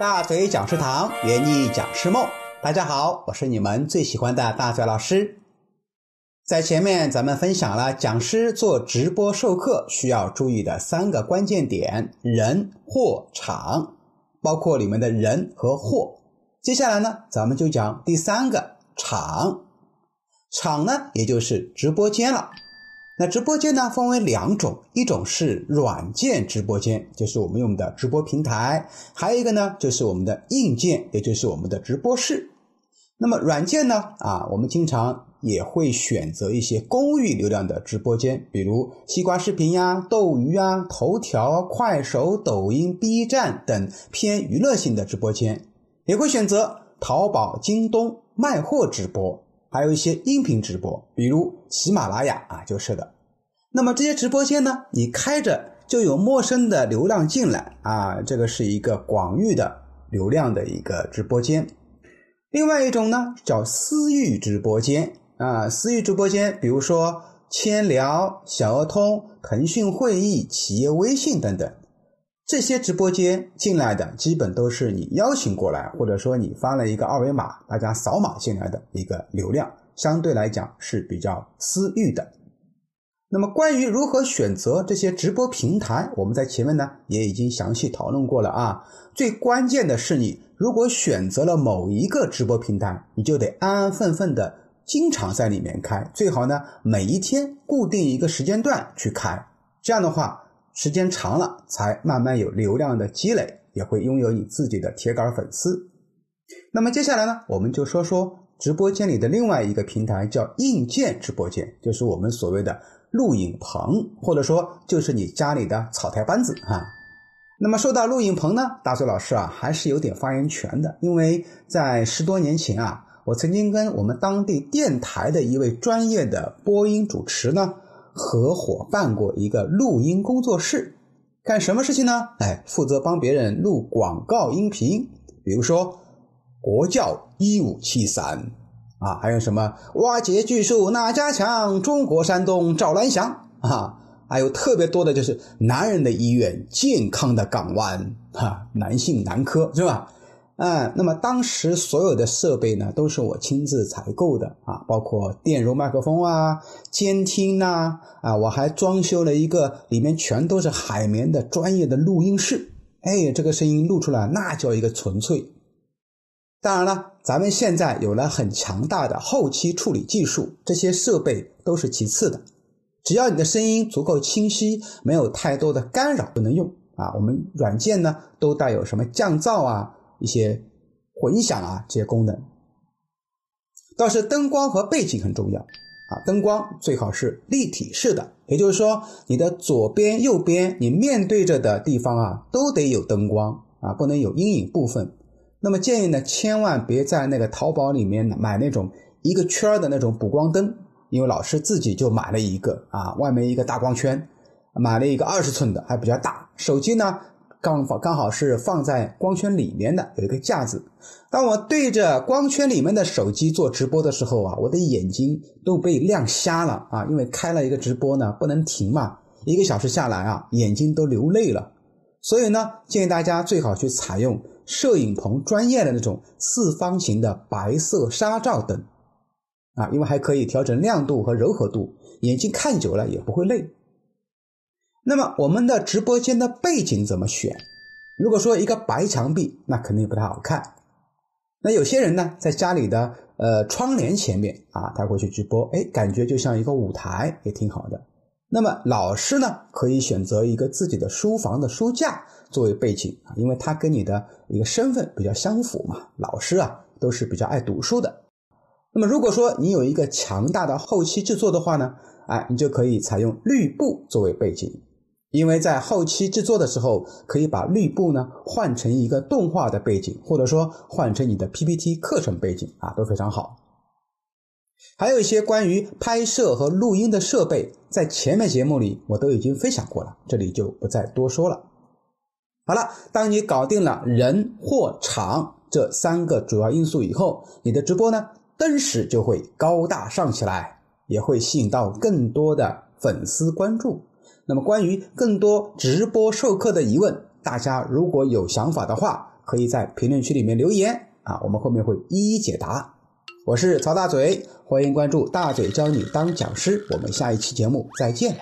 大嘴讲师堂，圆你讲师梦。大家好，我是你们最喜欢的大嘴老师。在前面咱们分享了讲师做直播授课需要注意的三个关键点：人、货、场，包括里面的人和货。接下来呢，咱们就讲第三个场。场呢，也就是直播间了。那直播间呢，分为两种，一种是软件直播间，就是我们用的直播平台；还有一个呢，就是我们的硬件，也就是我们的直播室。那么软件呢，啊，我们经常也会选择一些公域流量的直播间，比如西瓜视频呀、斗鱼啊、头条、快手、抖音、B 站等偏娱乐性的直播间，也会选择淘宝、京东卖货直播。还有一些音频直播，比如喜马拉雅啊，就是的。那么这些直播间呢，你开着就有陌生的流量进来啊，这个是一个广域的流量的一个直播间。另外一种呢，叫私域直播间啊，私域直播间，比如说千聊、小鹅通、腾讯会议、企业微信等等。这些直播间进来的基本都是你邀请过来，或者说你发了一个二维码，大家扫码进来的一个流量，相对来讲是比较私域的。那么关于如何选择这些直播平台，我们在前面呢也已经详细讨论过了啊。最关键的是你如果选择了某一个直播平台，你就得安安分分的经常在里面开，最好呢每一天固定一个时间段去开，这样的话。时间长了，才慢慢有流量的积累，也会拥有你自己的铁杆粉丝。那么接下来呢，我们就说说直播间里的另外一个平台，叫硬件直播间，就是我们所谓的录影棚，或者说就是你家里的草台班子啊。那么说到录影棚呢，大嘴老师啊还是有点发言权的，因为在十多年前啊，我曾经跟我们当地电台的一位专业的播音主持呢。合伙办过一个录音工作室，干什么事情呢？哎，负责帮别人录广告音频，比如说国教一五七三啊，还有什么挖掘巨树哪家强？中国山东赵兰祥啊，还有特别多的就是男人的医院健康的港湾哈，男性男科是吧？嗯，那么当时所有的设备呢，都是我亲自采购的啊，包括电容麦克风啊、监听呐，啊，我还装修了一个里面全都是海绵的专业的录音室。哎，这个声音录出来那叫一个纯粹。当然了，咱们现在有了很强大的后期处理技术，这些设备都是其次的，只要你的声音足够清晰，没有太多的干扰就能用啊。我们软件呢都带有什么降噪啊？一些混响啊，这些功能，倒是灯光和背景很重要啊。灯光最好是立体式的，也就是说，你的左边、右边，你面对着的地方啊，都得有灯光啊，不能有阴影部分。那么建议呢，千万别在那个淘宝里面买那种一个圈的那种补光灯，因为老师自己就买了一个啊，外面一个大光圈，买了一个二十寸的，还比较大。手机呢？刚好刚好是放在光圈里面的有一个架子，当我对着光圈里面的手机做直播的时候啊，我的眼睛都被亮瞎了啊！因为开了一个直播呢，不能停嘛，一个小时下来啊，眼睛都流泪了。所以呢，建议大家最好去采用摄影棚专业的那种四方形的白色纱罩灯啊，因为还可以调整亮度和柔和度，眼睛看久了也不会累。那么我们的直播间的背景怎么选？如果说一个白墙壁，那肯定不太好看。那有些人呢，在家里的呃窗帘前面啊，他会去直播，哎，感觉就像一个舞台，也挺好的。那么老师呢，可以选择一个自己的书房的书架作为背景啊，因为他跟你的一个身份比较相符嘛。老师啊，都是比较爱读书的。那么如果说你有一个强大的后期制作的话呢，哎，你就可以采用绿布作为背景。因为在后期制作的时候，可以把绿布呢换成一个动画的背景，或者说换成你的 PPT 课程背景啊，都非常好。还有一些关于拍摄和录音的设备，在前面节目里我都已经分享过了，这里就不再多说了。好了，当你搞定了人、货、场这三个主要因素以后，你的直播呢登时就会高大上起来，也会吸引到更多的粉丝关注。那么，关于更多直播授课的疑问，大家如果有想法的话，可以在评论区里面留言啊，我们后面会一一解答。我是曹大嘴，欢迎关注大嘴教你当讲师，我们下一期节目再见。